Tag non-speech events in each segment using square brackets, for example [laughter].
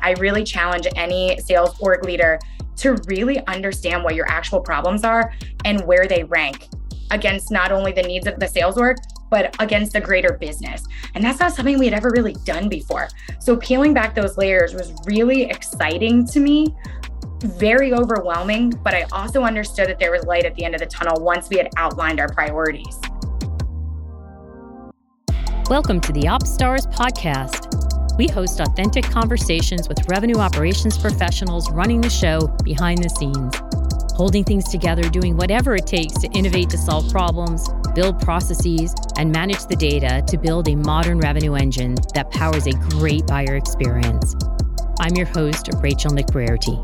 I really challenge any sales org leader to really understand what your actual problems are and where they rank against not only the needs of the sales org, but against the greater business. And that's not something we had ever really done before. So peeling back those layers was really exciting to me, very overwhelming, but I also understood that there was light at the end of the tunnel once we had outlined our priorities. Welcome to the OpsStars podcast. We host authentic conversations with revenue operations professionals running the show behind the scenes, holding things together, doing whatever it takes to innovate to solve problems, build processes, and manage the data to build a modern revenue engine that powers a great buyer experience. I'm your host, Rachael McBrearty.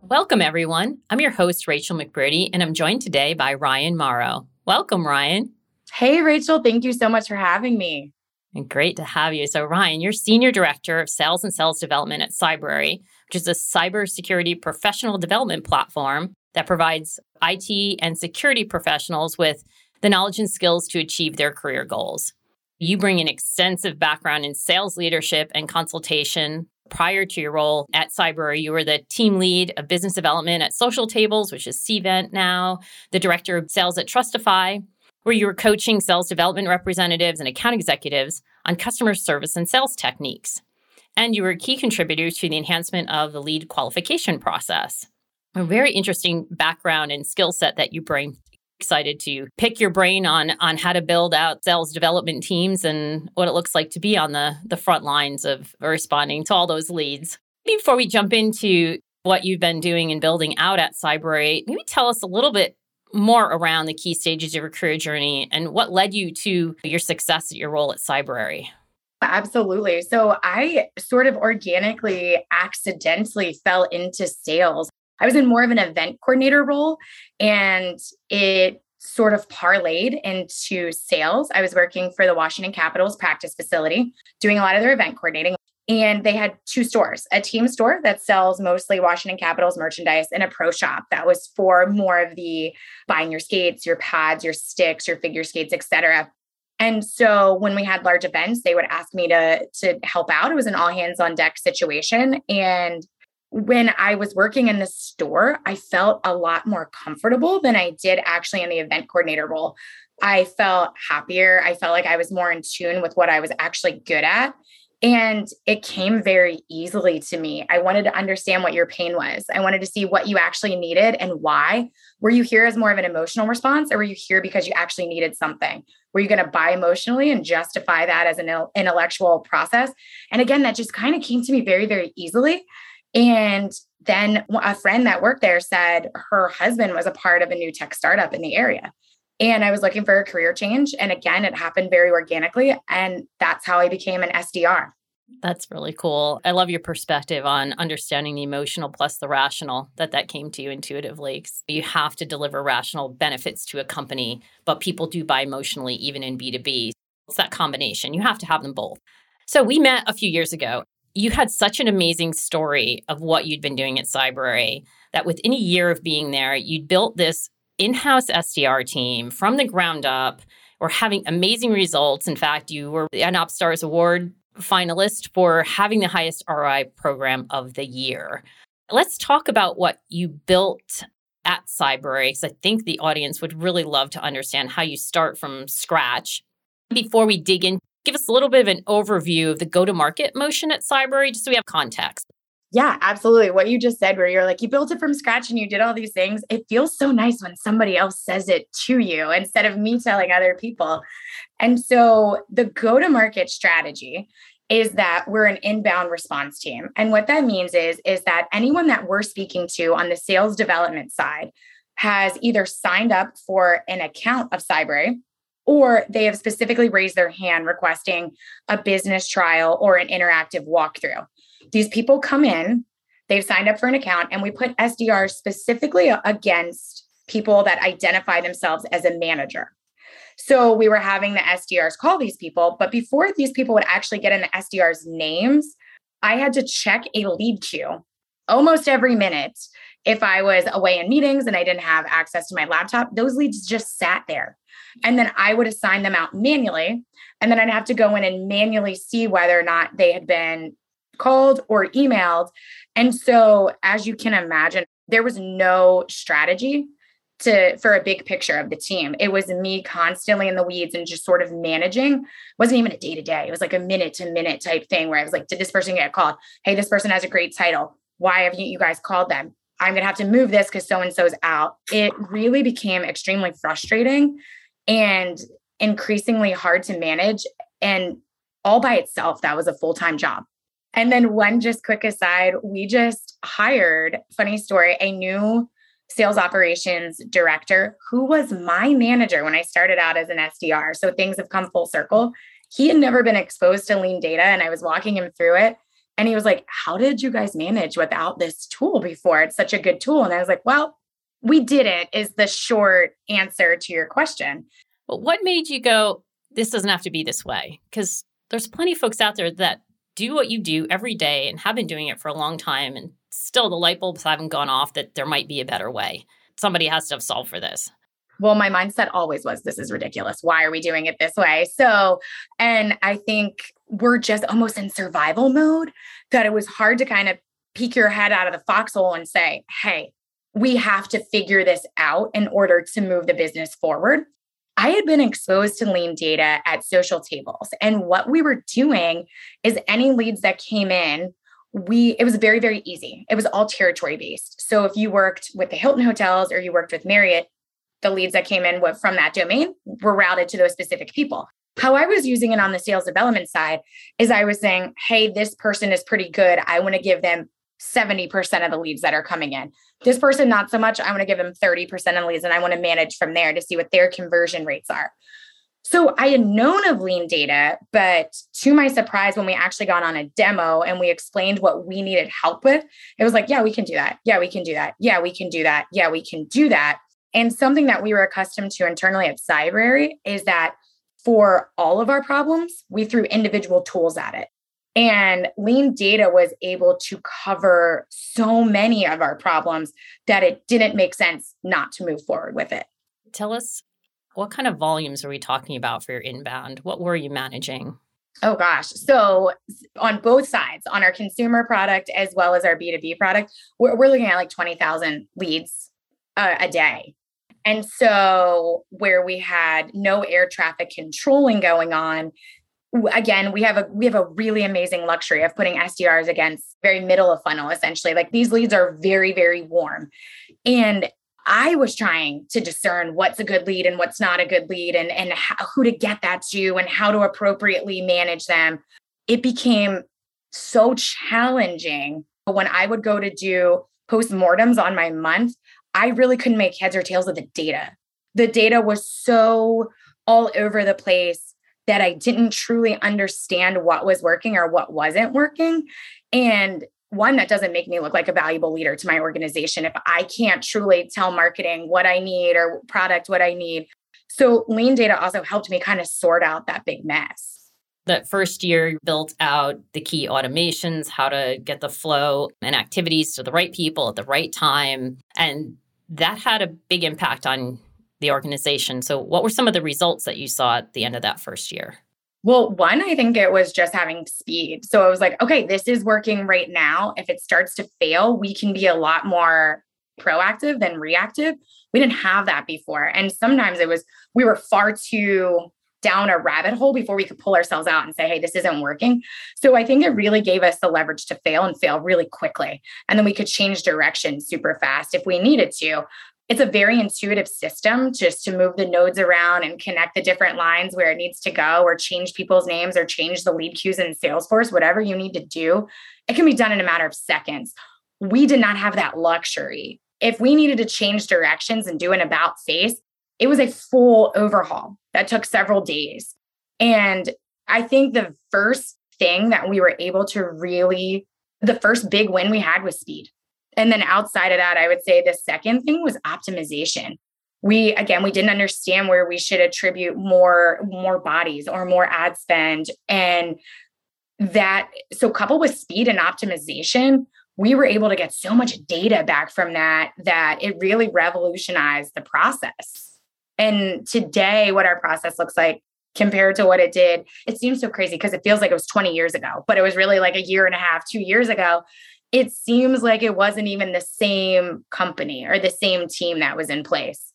Welcome, everyone. I'm your host, Rachael McBrearty, and I'm joined today by Ryann Morrow. Welcome, Ryann. Hey, Rachael. Thank you so much for having me. And great to have you. So, Ryann, you're Senior Director of Sales and Sales Development at Cybrary, which is a cybersecurity professional development platform that provides IT and security professionals with the knowledge and skills to achieve their career goals. You bring an extensive background in sales leadership and consultation. Prior to your role at Cybrary, you were the team lead of business development at Social Tables, which is Cvent now, the director of sales at Trustify, where you were coaching sales development representatives and account executives on customer service and sales techniques. And you were a key contributor to the enhancement of the lead qualification process. A very interesting background and skill set that you bring. Excited to pick your brain on on how to build out sales development teams and what it looks like to be on the the front lines of responding to all those leads. Before we jump into what you've been doing and building out at Cybrary, maybe tell us a little bit more around the key stages of your career journey and what led you to your success at your role at Cybrary. Absolutely. So I sort of organically, accidentally fell into sales. I was in more of an event coordinator role and it sort of parlayed into sales. I was working for the Washington Capitals practice facility, doing a lot of their event coordinating. And they had two stores a team store that sells mostly Washington Capitals merchandise and a pro shop that was for more of the buying your skates, your pads, your sticks, your figure skates, etc. And so when we had large events, they would ask me to, to help out. It was an all hands on deck situation. And when I was working in the store, I felt a lot more comfortable than I did actually in the event coordinator role. I felt happier. I felt like I was more in tune with what I was actually good at. And it came very easily to me. I wanted to understand what your pain was. I wanted to see what you actually needed and why. Were you here as more of an emotional response or were you here because you actually needed something? Were you going to buy emotionally and justify that as an intellectual process? And again, that just kind of came to me very, very easily. And then a friend that worked there said her husband was a part of a new tech startup in the area. And I was looking for a career change. And again, it happened very organically. And that's how I became an SDR. That's really cool. I love your perspective on understanding the emotional plus the rational that that came to you intuitively. You have to deliver rational benefits to a company, but people do buy emotionally even in B2B. It's that combination. You have to have them both. So we met a few years ago. You had such an amazing story of what you'd been doing at Cybrary that within a year of being there, you'd built this in house SDR team from the ground up. We're having amazing results. In fact, you were an OpsStars Award finalist for having the highest ROI program of the year. Let's talk about what you built at Cybrary, because I think the audience would really love to understand how you start from scratch. Before we dig in, give us a little bit of an overview of the go to market motion at Cybrary, just so we have context. Yeah, absolutely. What you just said, where you're like, you built it from scratch and you did all these things, it feels so nice when somebody else says it to you instead of me telling other people. And so the go to market strategy is that we're an inbound response team. And what that means is, is that anyone that we're speaking to on the sales development side has either signed up for an account of Cybrary or they have specifically raised their hand requesting a business trial or an interactive walkthrough. These people come in, they've signed up for an account, and we put SDRs specifically against people that identify themselves as a manager. So we were having the SDRs call these people, but before these people would actually get in the SDRs' names, I had to check a lead queue almost every minute. If I was away in meetings and I didn't have access to my laptop, those leads just sat there. And then I would assign them out manually. And then I'd have to go in and manually see whether or not they had been called or emailed. And so, as you can imagine, there was no strategy to for a big picture of the team. It was me constantly in the weeds and just sort of managing. It wasn't even a day to day. It was like a minute to minute type thing where I was like, did this person get called? Hey, this person has a great title. Why have you, guys called them? I'm gonna have to move this because so and so's out. It really became extremely frustrating and increasingly hard to manage. And all by itself, that was a full time job. And then one just quick aside, we just hired, funny story, a new sales operations director who was my manager when I started out as an SDR. So things have come full circle. He had never been exposed to LeanData and I was walking him through it. And he was like, How did you guys manage without this tool before? It's such a good tool. And I was like, Well, we did it, is the short answer to your question. But what made you go, This doesn't have to be this way? Because there's plenty of folks out there that do what you do every day and have been doing it for a long time and still the light bulbs haven't gone off that there might be a better way. Somebody has to have solved for this. Well, my mindset always was this is ridiculous. Why are we doing it this way? So, and I think we're just almost in survival mode that it was hard to kind of peek your head out of the foxhole and say, hey, we have to figure this out in order to move the business forward. I had been exposed to LeanData at social tables. And what we were doing is any leads that came in, we it was very very easy. It was all territory based. So if you worked with the hilton hotels or you worked with marriott the leads that came in from that domain were routed to those specific people. How i was using it on the sales development side is i was saying hey this person is pretty good. I want to give them 70% of the leads that are coming in this person not so much i want to give them 30% of the leads and i want to manage from there to see what their conversion rates are so I had known of LeanData, but to my surprise, when we actually got on a demo and we explained what we needed help with, it was like, yeah, we can do that. Yeah, we can do that. Yeah, we can do that. Yeah, we can do that. And something that we were accustomed to internally at Cybrary is that for all of our problems, we threw individual tools at it. And LeanData was able to cover so many of our problems that it didn't make sense not to move forward with it. Tell us what kind of volumes are we talking about for your inbound? What were you managing? Oh gosh. So on both sides, on our consumer product as well as our B2B product, we're, we're looking at like 20,000 leads uh, a day. And so where we had no air traffic controlling going on, again, we have a we have a really amazing luxury of putting SDRs against very middle of funnel essentially. Like these leads are very very warm. And I was trying to discern what's a good lead and what's not a good lead and, and how, who to get that to and how to appropriately manage them. It became so challenging. When I would go to do postmortems on my month, I really couldn't make heads or tails of the data. The data was so all over the place that I didn't truly understand what was working or what wasn't working. And one that doesn't make me look like a valuable leader to my organization if I can't truly tell marketing what I need or product what I need. So LeanData also helped me kind of sort out that big mess. That first year built out the key automations, how to get the flow and activities to the right people at the right time. And that had a big impact on the organization. So, what were some of the results that you saw at the end of that first year? Well, one, I think it was just having speed. So I was like, okay, this is working right now. If it starts to fail, we can be a lot more proactive than reactive. We didn't have that before. And sometimes it was, we were far too down a rabbit hole before we could pull ourselves out and say, hey, this isn't working. So I think it really gave us the leverage to fail and fail really quickly. And then we could change direction super fast if we needed to it's a very intuitive system just to move the nodes around and connect the different lines where it needs to go or change people's names or change the lead queues in Salesforce, whatever you need to do. It can be done in a matter of seconds. We did not have that luxury. If we needed to change directions and do an about face, it was a full overhaul that took several days. And I think the first thing that we were able to really, the first big win we had was speed and then outside of that, I would say the second thing was optimization. We again, we didn't understand where we should attribute more more bodies or more ad spend and that so coupled with speed and optimization, we were able to get so much data back from that that it really revolutionized the process. And today, what our process looks like compared to what it did, it seems so crazy because it feels like it was 20 years ago, but it was really like a year and a half, two years ago. It seems like it wasn't even the same company or the same team that was in place.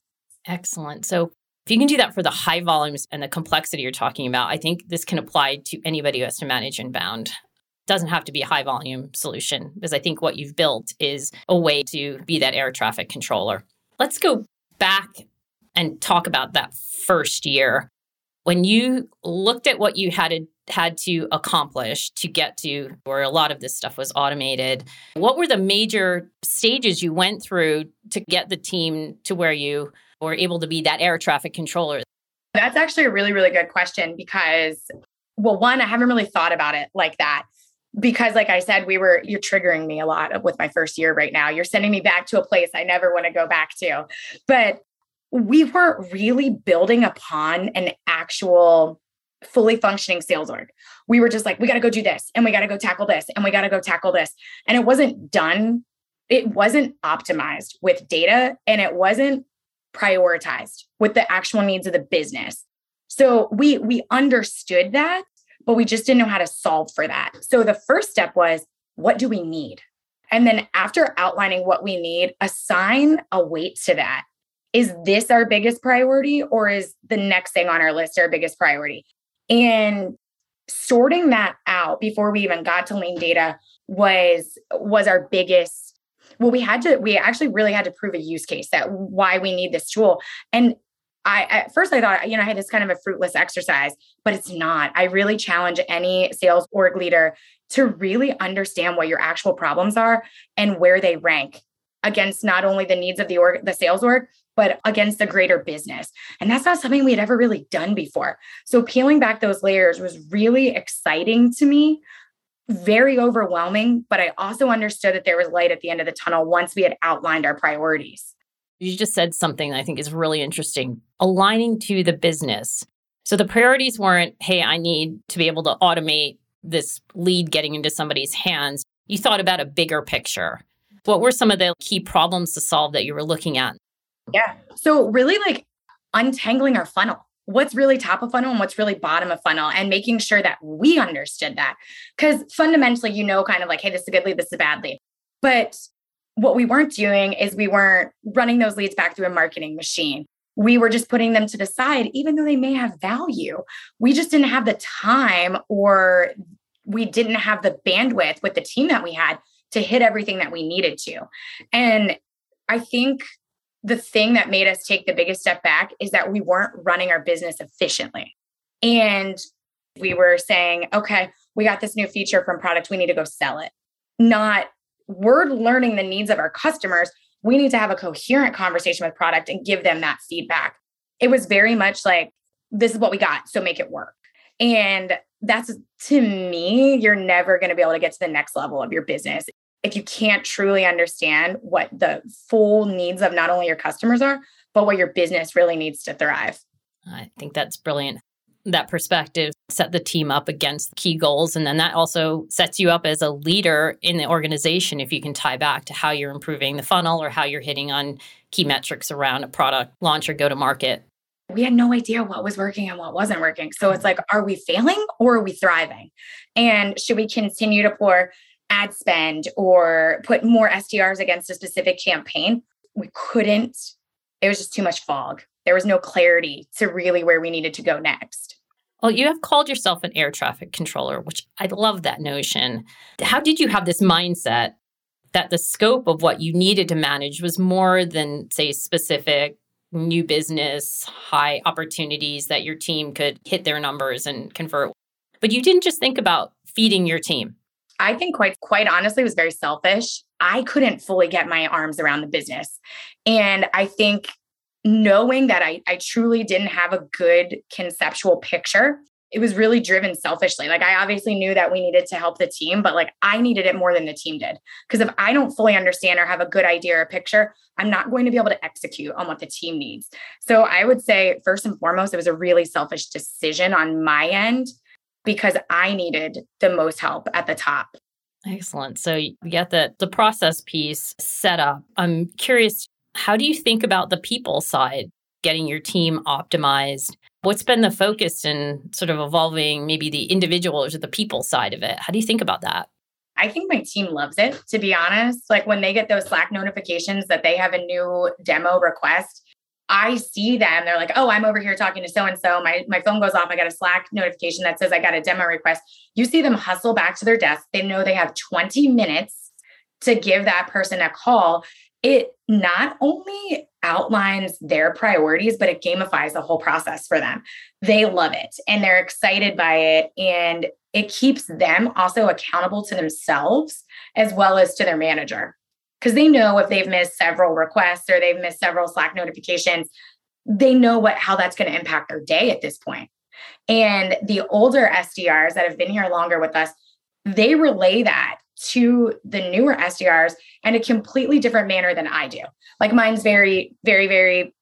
Excellent. So, if you can do that for the high volumes and the complexity you're talking about, I think this can apply to anybody who has to manage inbound. It doesn't have to be a high volume solution because I think what you've built is a way to be that air traffic controller. Let's go back and talk about that first year when you looked at what you had to had to accomplish to get to where a lot of this stuff was automated what were the major stages you went through to get the team to where you were able to be that air traffic controller? That's actually a really really good question because well one i haven't really thought about it like that because like i said we were you're triggering me a lot with my first year right now. You're sending me back to a place i never want to go back to. But we weren't really building upon an actual fully functioning sales org. We were just like, we got to go do this and we got to go tackle this and we got to go tackle this. And it wasn't done, it wasn't optimized with data and it wasn't prioritized with the actual needs of the business. So we we understood that, but we just didn't know how to solve for that. So the first step was what do we need? And then after outlining what we need, assign a weight to that is this our biggest priority or is the next thing on our list our biggest priority? And sorting that out before we even got to LeanData was was our biggest well we had to we actually really had to prove a use case that why we need this tool and I at first I thought, you know, I had this kind of a fruitless exercise, but it's not. I really challenge any sales org leader to really understand what your actual problems are and where they rank against not only the needs of the org, the sales org, but against the greater business. And that's not something we had ever really done before. So peeling back those layers was really exciting to me, very overwhelming, but I also understood that there was light at the end of the tunnel once we had outlined our priorities. You just said something I think is really interesting aligning to the business. So the priorities weren't, hey, I need to be able to automate this lead getting into somebody's hands. You thought about a bigger picture. What were some of the key problems to solve that you were looking at? Yeah. So really like untangling our funnel. What's really top of funnel and what's really bottom of funnel, and making sure that we understood that. Because fundamentally, you know, kind of like, hey, this is a good lead, this is a bad lead. But what we weren't doing is we weren't running those leads back through a marketing machine. We were just putting them to the side, even though they may have value. We just didn't have the time or we didn't have the bandwidth with the team that we had to hit everything that we needed to. And I think the thing that made us take the biggest step back is that we weren't running our business efficiently. And we were saying, okay, we got this new feature from product, we need to go sell it. Not we're learning the needs of our customers. We need to have a coherent conversation with product and give them that feedback. It was very much like, this is what we got, so make it work. And that's to me, you're never going to be able to get to the next level of your business if you can't truly understand what the full needs of not only your customers are, but what your business really needs to thrive. I think that's brilliant. That perspective set the team up against key goals. And then that also sets you up as a leader in the organization if you can tie back to how you're improving the funnel or how you're hitting on key metrics around a product launch or go to market. We had no idea what was working and what wasn't working. So it's mm-hmm. like, are we failing or are we thriving? And should we continue to pour ad spend or put more SDRs against a specific campaign. We couldn't, it was just too much fog. There was no clarity to really where we needed to go next. Well, you have called yourself an air traffic controller, which I love that notion. How did you have this mindset that the scope of what you needed to manage was more than, say, specific new business, high opportunities that your team could hit their numbers and convert? But you didn't just think about feeding your team. I think quite quite honestly was very selfish. I couldn't fully get my arms around the business. And I think knowing that I, I truly didn't have a good conceptual picture, it was really driven selfishly. Like I obviously knew that we needed to help the team, but like I needed it more than the team did. Because if I don't fully understand or have a good idea or picture, I'm not going to be able to execute on what the team needs. So I would say, first and foremost, it was a really selfish decision on my end because I needed the most help at the top. Excellent. So you get the the process piece set up. I'm curious, how do you think about the people side? getting your team optimized. What's been the focus in sort of evolving maybe the individuals or the people side of it? How do you think about that? I think my team loves it, to be honest. Like when they get those Slack notifications that they have a new demo request, I see them. They're like, oh, I'm over here talking to so and so. My my phone goes off. I got a Slack notification that says I got a demo request. You see them hustle back to their desk. They know they have 20 minutes to give that person a call. It not only outlines their priorities, but it gamifies the whole process for them. They love it and they're excited by it. And it keeps them also accountable to themselves as well as to their manager because they know if they've missed several requests or they've missed several Slack notifications, they know what how that's going to impact their day at this point. And the older SDRs that have been here longer with us, they relay that to the newer SDRs in a completely different manner than I do. Like mine's very, very, very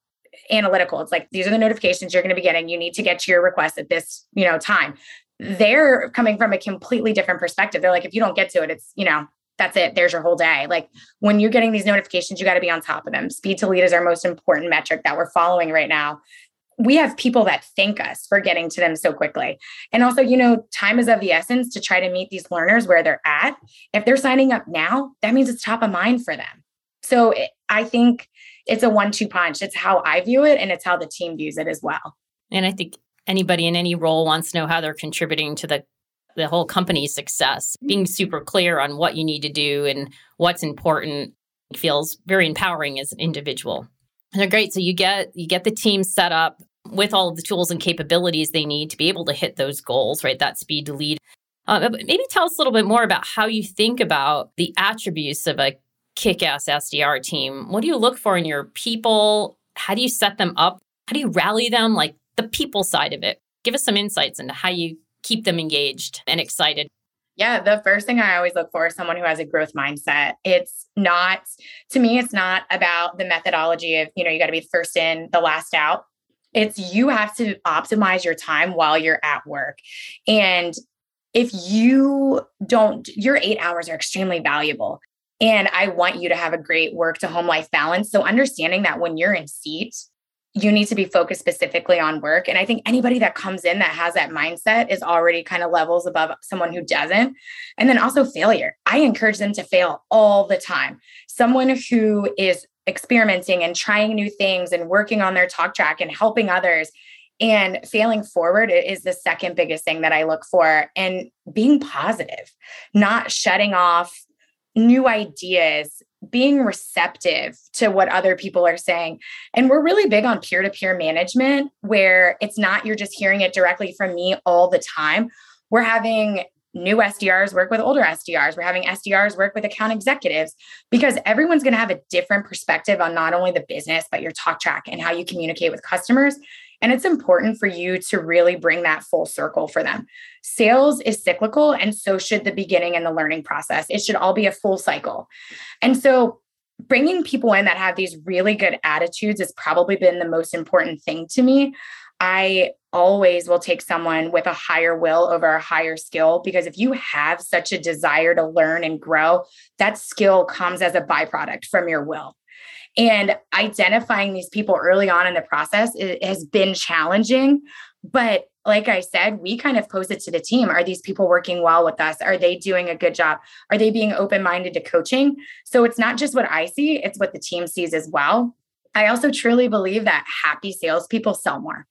analytical. It's like these are the notifications you're going to be getting. You need to get to your request at this, you know, time. They're coming from a completely different perspective. They're like, if you don't get to it, it's, you know, that's it. There's your whole day. Like when you're getting these notifications, you got to be on top of them. Speed to lead is our most important metric that we're following right now. We have people that thank us for getting to them so quickly. And also, you know, time is of the essence to try to meet these learners where they're at. If they're signing up now, that means it's top of mind for them. So I think it's a one two punch. It's how I view it and it's how the team views it as well. And I think anybody in any role wants to know how they're contributing to the the whole company's success. Being super clear on what you need to do and what's important feels very empowering as an individual. And they're great. So you get you get the team set up with all of the tools and capabilities they need to be able to hit those goals, right? That speed to lead. Uh, maybe tell us a little bit more about how you think about the attributes of a kick-ass SDR team. What do you look for in your people? How do you set them up? How do you rally them? Like the people side of it. Give us some insights into how you keep them engaged and excited? Yeah, the first thing I always look for is someone who has a growth mindset. It's not, to me, it's not about the methodology of, you know, you got to be the first in, the last out. It's you have to optimize your time while you're at work. And if you don't, your eight hours are extremely valuable. And I want you to have a great work to home life balance. So understanding that when you're in seat, you need to be focused specifically on work. And I think anybody that comes in that has that mindset is already kind of levels above someone who doesn't. And then also failure. I encourage them to fail all the time. Someone who is experimenting and trying new things and working on their talk track and helping others and failing forward is the second biggest thing that I look for and being positive, not shutting off new ideas being receptive to what other people are saying. And we're really big on peer to peer management, where it's not you're just hearing it directly from me all the time. We're having new SDRs work with older SDRs. We're having SDRs work with account executives because everyone's going to have a different perspective on not only the business, but your talk track and how you communicate with customers. And it's important for you to really bring that full circle for them. Sales is cyclical, and so should the beginning and the learning process. It should all be a full cycle. And so, bringing people in that have these really good attitudes has probably been the most important thing to me. I always will take someone with a higher will over a higher skill because if you have such a desire to learn and grow, that skill comes as a byproduct from your will. And identifying these people early on in the process has been challenging. But like I said, we kind of posed it to the team. Are these people working well with us? Are they doing a good job? Are they being open minded to coaching? So it's not just what I see, it's what the team sees as well. I also truly believe that happy salespeople sell more.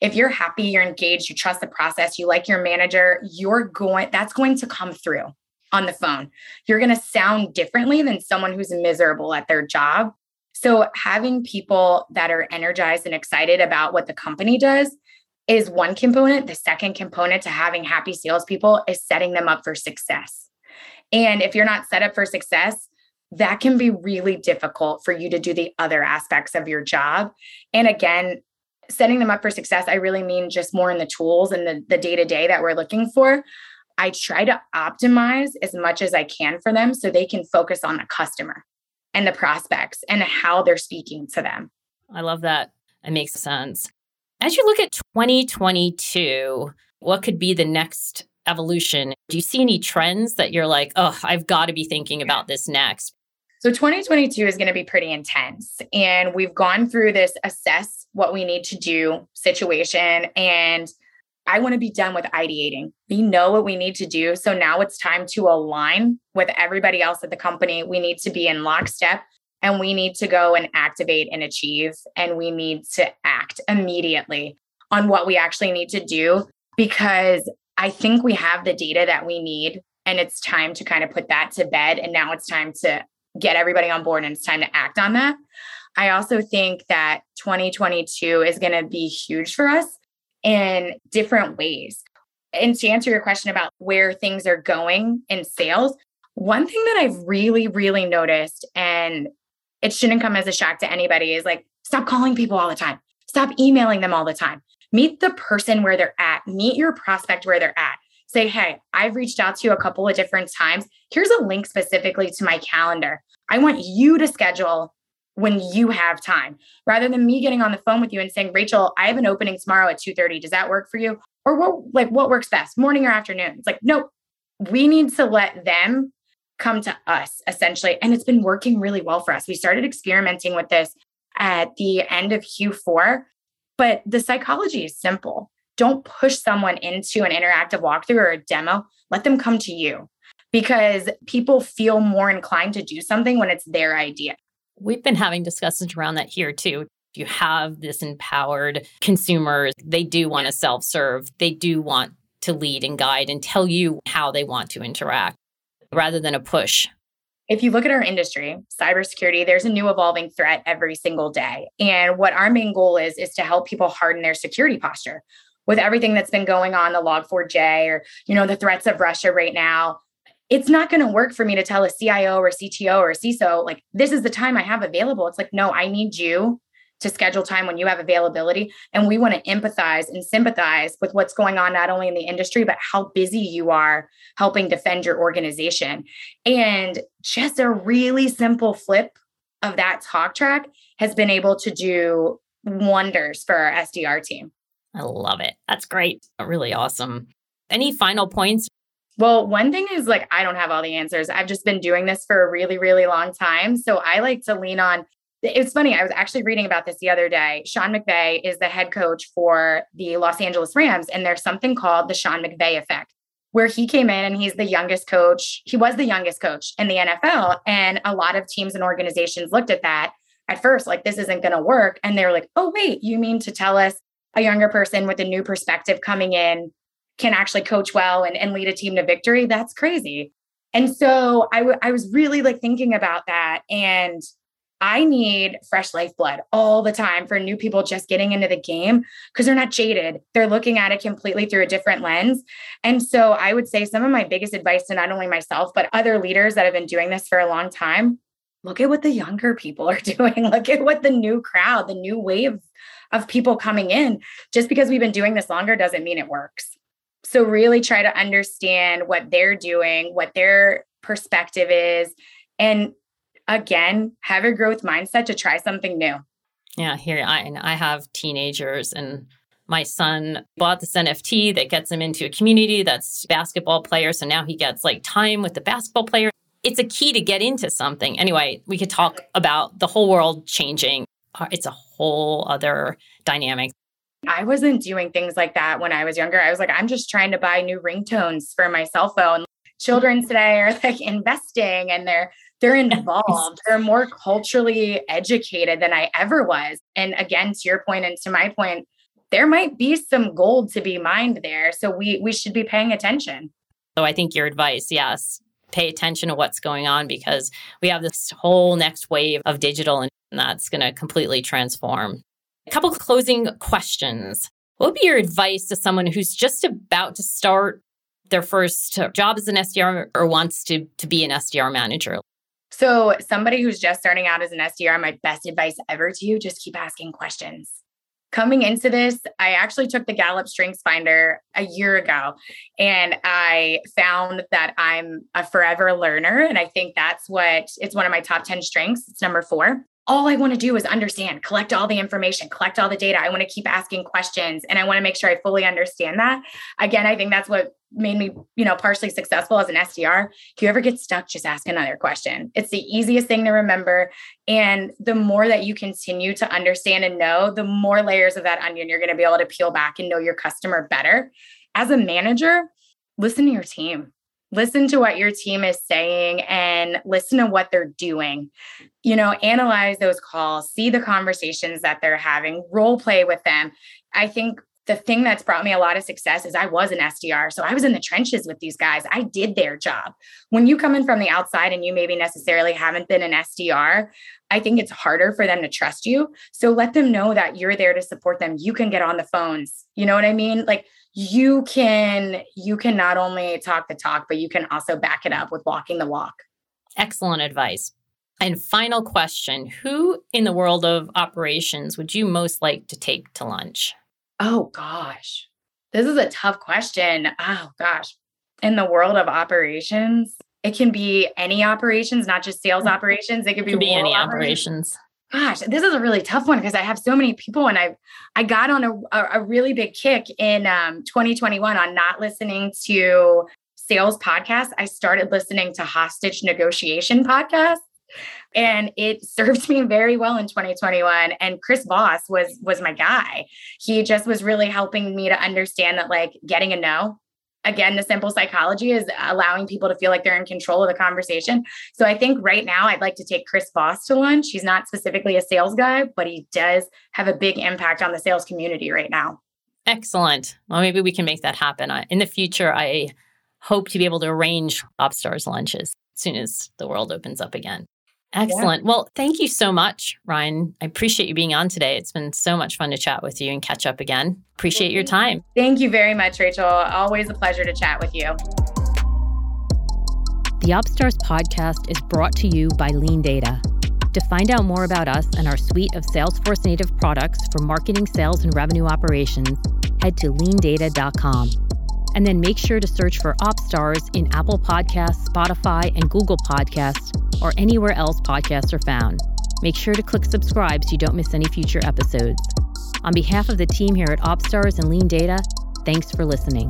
If you're happy, you're engaged, you trust the process, you like your manager, you're going, that's going to come through on the phone. You're going to sound differently than someone who's miserable at their job so, having people that are energized and excited about what the company does is one component. The second component to having happy salespeople is setting them up for success. And if you're not set up for success, that can be really difficult for you to do the other aspects of your job. And again, setting them up for success, I really mean just more in the tools and the day to day that we're looking for. I try to optimize as much as I can for them so they can focus on the customer and the prospects and how they're speaking to them. I love that. It makes sense. As you look at 2022, what could be the next evolution? Do you see any trends that you're like, oh, I've got to be thinking about this next? So 2022 is going to be pretty intense. And we've gone through this assess what we need to do situation. And I want to be done with ideating. We know what we need to do. So now it's time to align with everybody else at the company. We need to be in lockstep and we need to go and activate and achieve. And we need to act immediately on what we actually need to do because I think we have the data that we need. And it's time to kind of put that to bed. And now it's time to get everybody on board and it's time to act on that. I also think that 2022 is going to be huge for us in different ways. And to answer your question about where things are going in sales, one thing that I've really, really noticed, and it shouldn't come as a shock to anybody, is like stop calling people all the time, stop emailing them all the time. Meet the person where they're at, meet your prospect where they're at. Say, hey, I've reached out to you a couple of different times. Here's a link specifically to my calendar. I want you to schedule when you have time. Rather than me getting on the phone with you and saying rachael i have an opening tomorrow at 2.30 does that work for you? Or what like what works best morning or afternoon? It's like nope. We need to let them come to us essentially. And it's been working really well for us. We started experimenting with this at the end of q4 but the psychology is simple. Don't push someone into an interactive walkthrough or a demo. Let them come to you. Because people feel more inclined to do something when it's their idea We've been having discussions around that here too. If you have this empowered consumers, they do want to self serve, they do want to lead and guide and tell you how they want to interact rather than a push. If you look at our industry, cybersecurity, there's a new evolving threat every single day. And what our main goal is, is to help people harden their security posture. With everything that's been going on, the Log4j or, you know, the threats of Russia right now, it's not going to work for me to tell a CIO or CTO or CISO, like, this is the time I have available. It's like, no, I need you to schedule time when you have availability. And we want to empathize and sympathize with what's going on, not only in the industry, but how busy you are helping defend your organization. And just a really simple flip of that talk track has been able to do wonders for our SDR team. I love it. That's great. Really awesome. Any final points well, one thing is like, I don't have all the answers. I've just been doing this for a really, really long time. So I like to lean on. It's funny. I was actually reading about this the other day. Sean McVay is the head coach for the Los Angeles Rams, and there's something called the Sean McVay effect, where he came in and he's the youngest coach. He was the youngest coach in the NFL. And a lot of teams and organizations looked at that at first, like, this isn't going to work. And they were like, oh, wait, you mean to tell us a younger person with a new perspective coming in can actually coach well and, and lead a team to victory, that's crazy. And so I, w- I was really like thinking about that. And I need fresh lifeblood all the time for new people just getting into the game because they're not jaded. They're looking at it completely through a different lens. And so I would say some of my biggest advice to not only myself, but other leaders that have been doing this for a long time look at what the younger people are [laughs] doing. look at what the new crowd, the new wave of people coming in. Just because we've been doing this longer doesn't mean it works. So, really try to understand what they're doing, what their perspective is. And again, have a growth mindset to try something new. Yeah, here I, I have teenagers and my son bought this NFT that gets him into a community that's basketball player. So now he gets like time with the basketball player. It's a key to get into something. Anyway, we could talk about the whole world changing. Uh, it's a whole other dynamic. I wasn't doing things like that when I was younger. I was like, I'm just trying to buy new ringtones for my cell phone. Children today are [laughs] like investing and they're they're involved. they're more culturally educated than I ever was. And again, to your point and to my point, there might be some gold to be mined there. So we we should be paying attention. So I think your advice, yes, pay attention to what's going on because we have this whole next wave of digital and that's going to completely transform a couple closing questions. What would be your advice to someone who's just about to start their first job as an SDR or wants to, to be an SDR manager? So, somebody who's just starting out as an SDR, my best advice ever to you just keep asking questions. Coming into this, I actually took the Gallup Strengths Finder a year ago and I found that I'm a forever learner. And I think that's what it's one of my top 10 strengths. It's number four. All I want to do is understand, collect all the information, collect all the data. I want to keep asking questions and I want to make sure I fully understand that. Again, I think that's what made me, you know, partially successful as an SDR. If you ever get stuck, just ask another question. It's the easiest thing to remember. And the more that you continue to understand and know, the more layers of that onion you're going to be able to peel back and know your customer better. As a manager, listen to your team listen to what your team is saying and listen to what they're doing you know analyze those calls see the conversations that they're having role play with them i think the thing that's brought me a lot of success is I was an SDR. So I was in the trenches with these guys. I did their job. When you come in from the outside and you maybe necessarily haven't been an SDR, I think it's harder for them to trust you. So let them know that you're there to support them. You can get on the phones. You know what I mean? Like you can you can not only talk the talk but you can also back it up with walking the walk. Excellent advice. And final question who in the world of operations would you most like to take to lunch? Oh gosh. This is a tough question. Oh gosh. In the world of operations it can be any operations not just sales [laughs] operations. It could be, it could be any operations. operations gosh, this is a really tough one because I have so many people, and I I got on a, a, really big kick in um, 2021 on not listening to sales podcasts. I started listening to hostage negotiation podcasts, and it [laughs] served me very well in 2021. And Chris Voss was was my guy. He just was really helping me to understand that like getting a no again, the simple psychology is allowing people to feel like they're in control of the conversation. So I think right now I'd like to take Chris Voss to lunch. He's not specifically a sales guy, but he does have a big impact on the sales community right now. Excellent. Well, maybe we can make that happen. In the future, I hope to be able to arrange OpsStars lunches as soon as the world opens up again. Excellent. Yeah. Well, thank you so much, Ryann. I appreciate you being on today. It's been so much fun to chat with you and catch up again. Appreciate your time. Thank you very much, Rachael. Always a pleasure to chat with you. The OpsStars podcast is brought to you by LeanData. To find out more about us and our suite of Salesforce native products for marketing, sales, and revenue operations, head to leandata.com. And then make sure to search for OpsStars in Apple Podcasts, Spotify, and Google Podcasts or anywhere else podcasts are found. Make sure to click subscribe so you don't miss any future episodes. On behalf of the team here at OpsStars and LeanData, thanks for listening.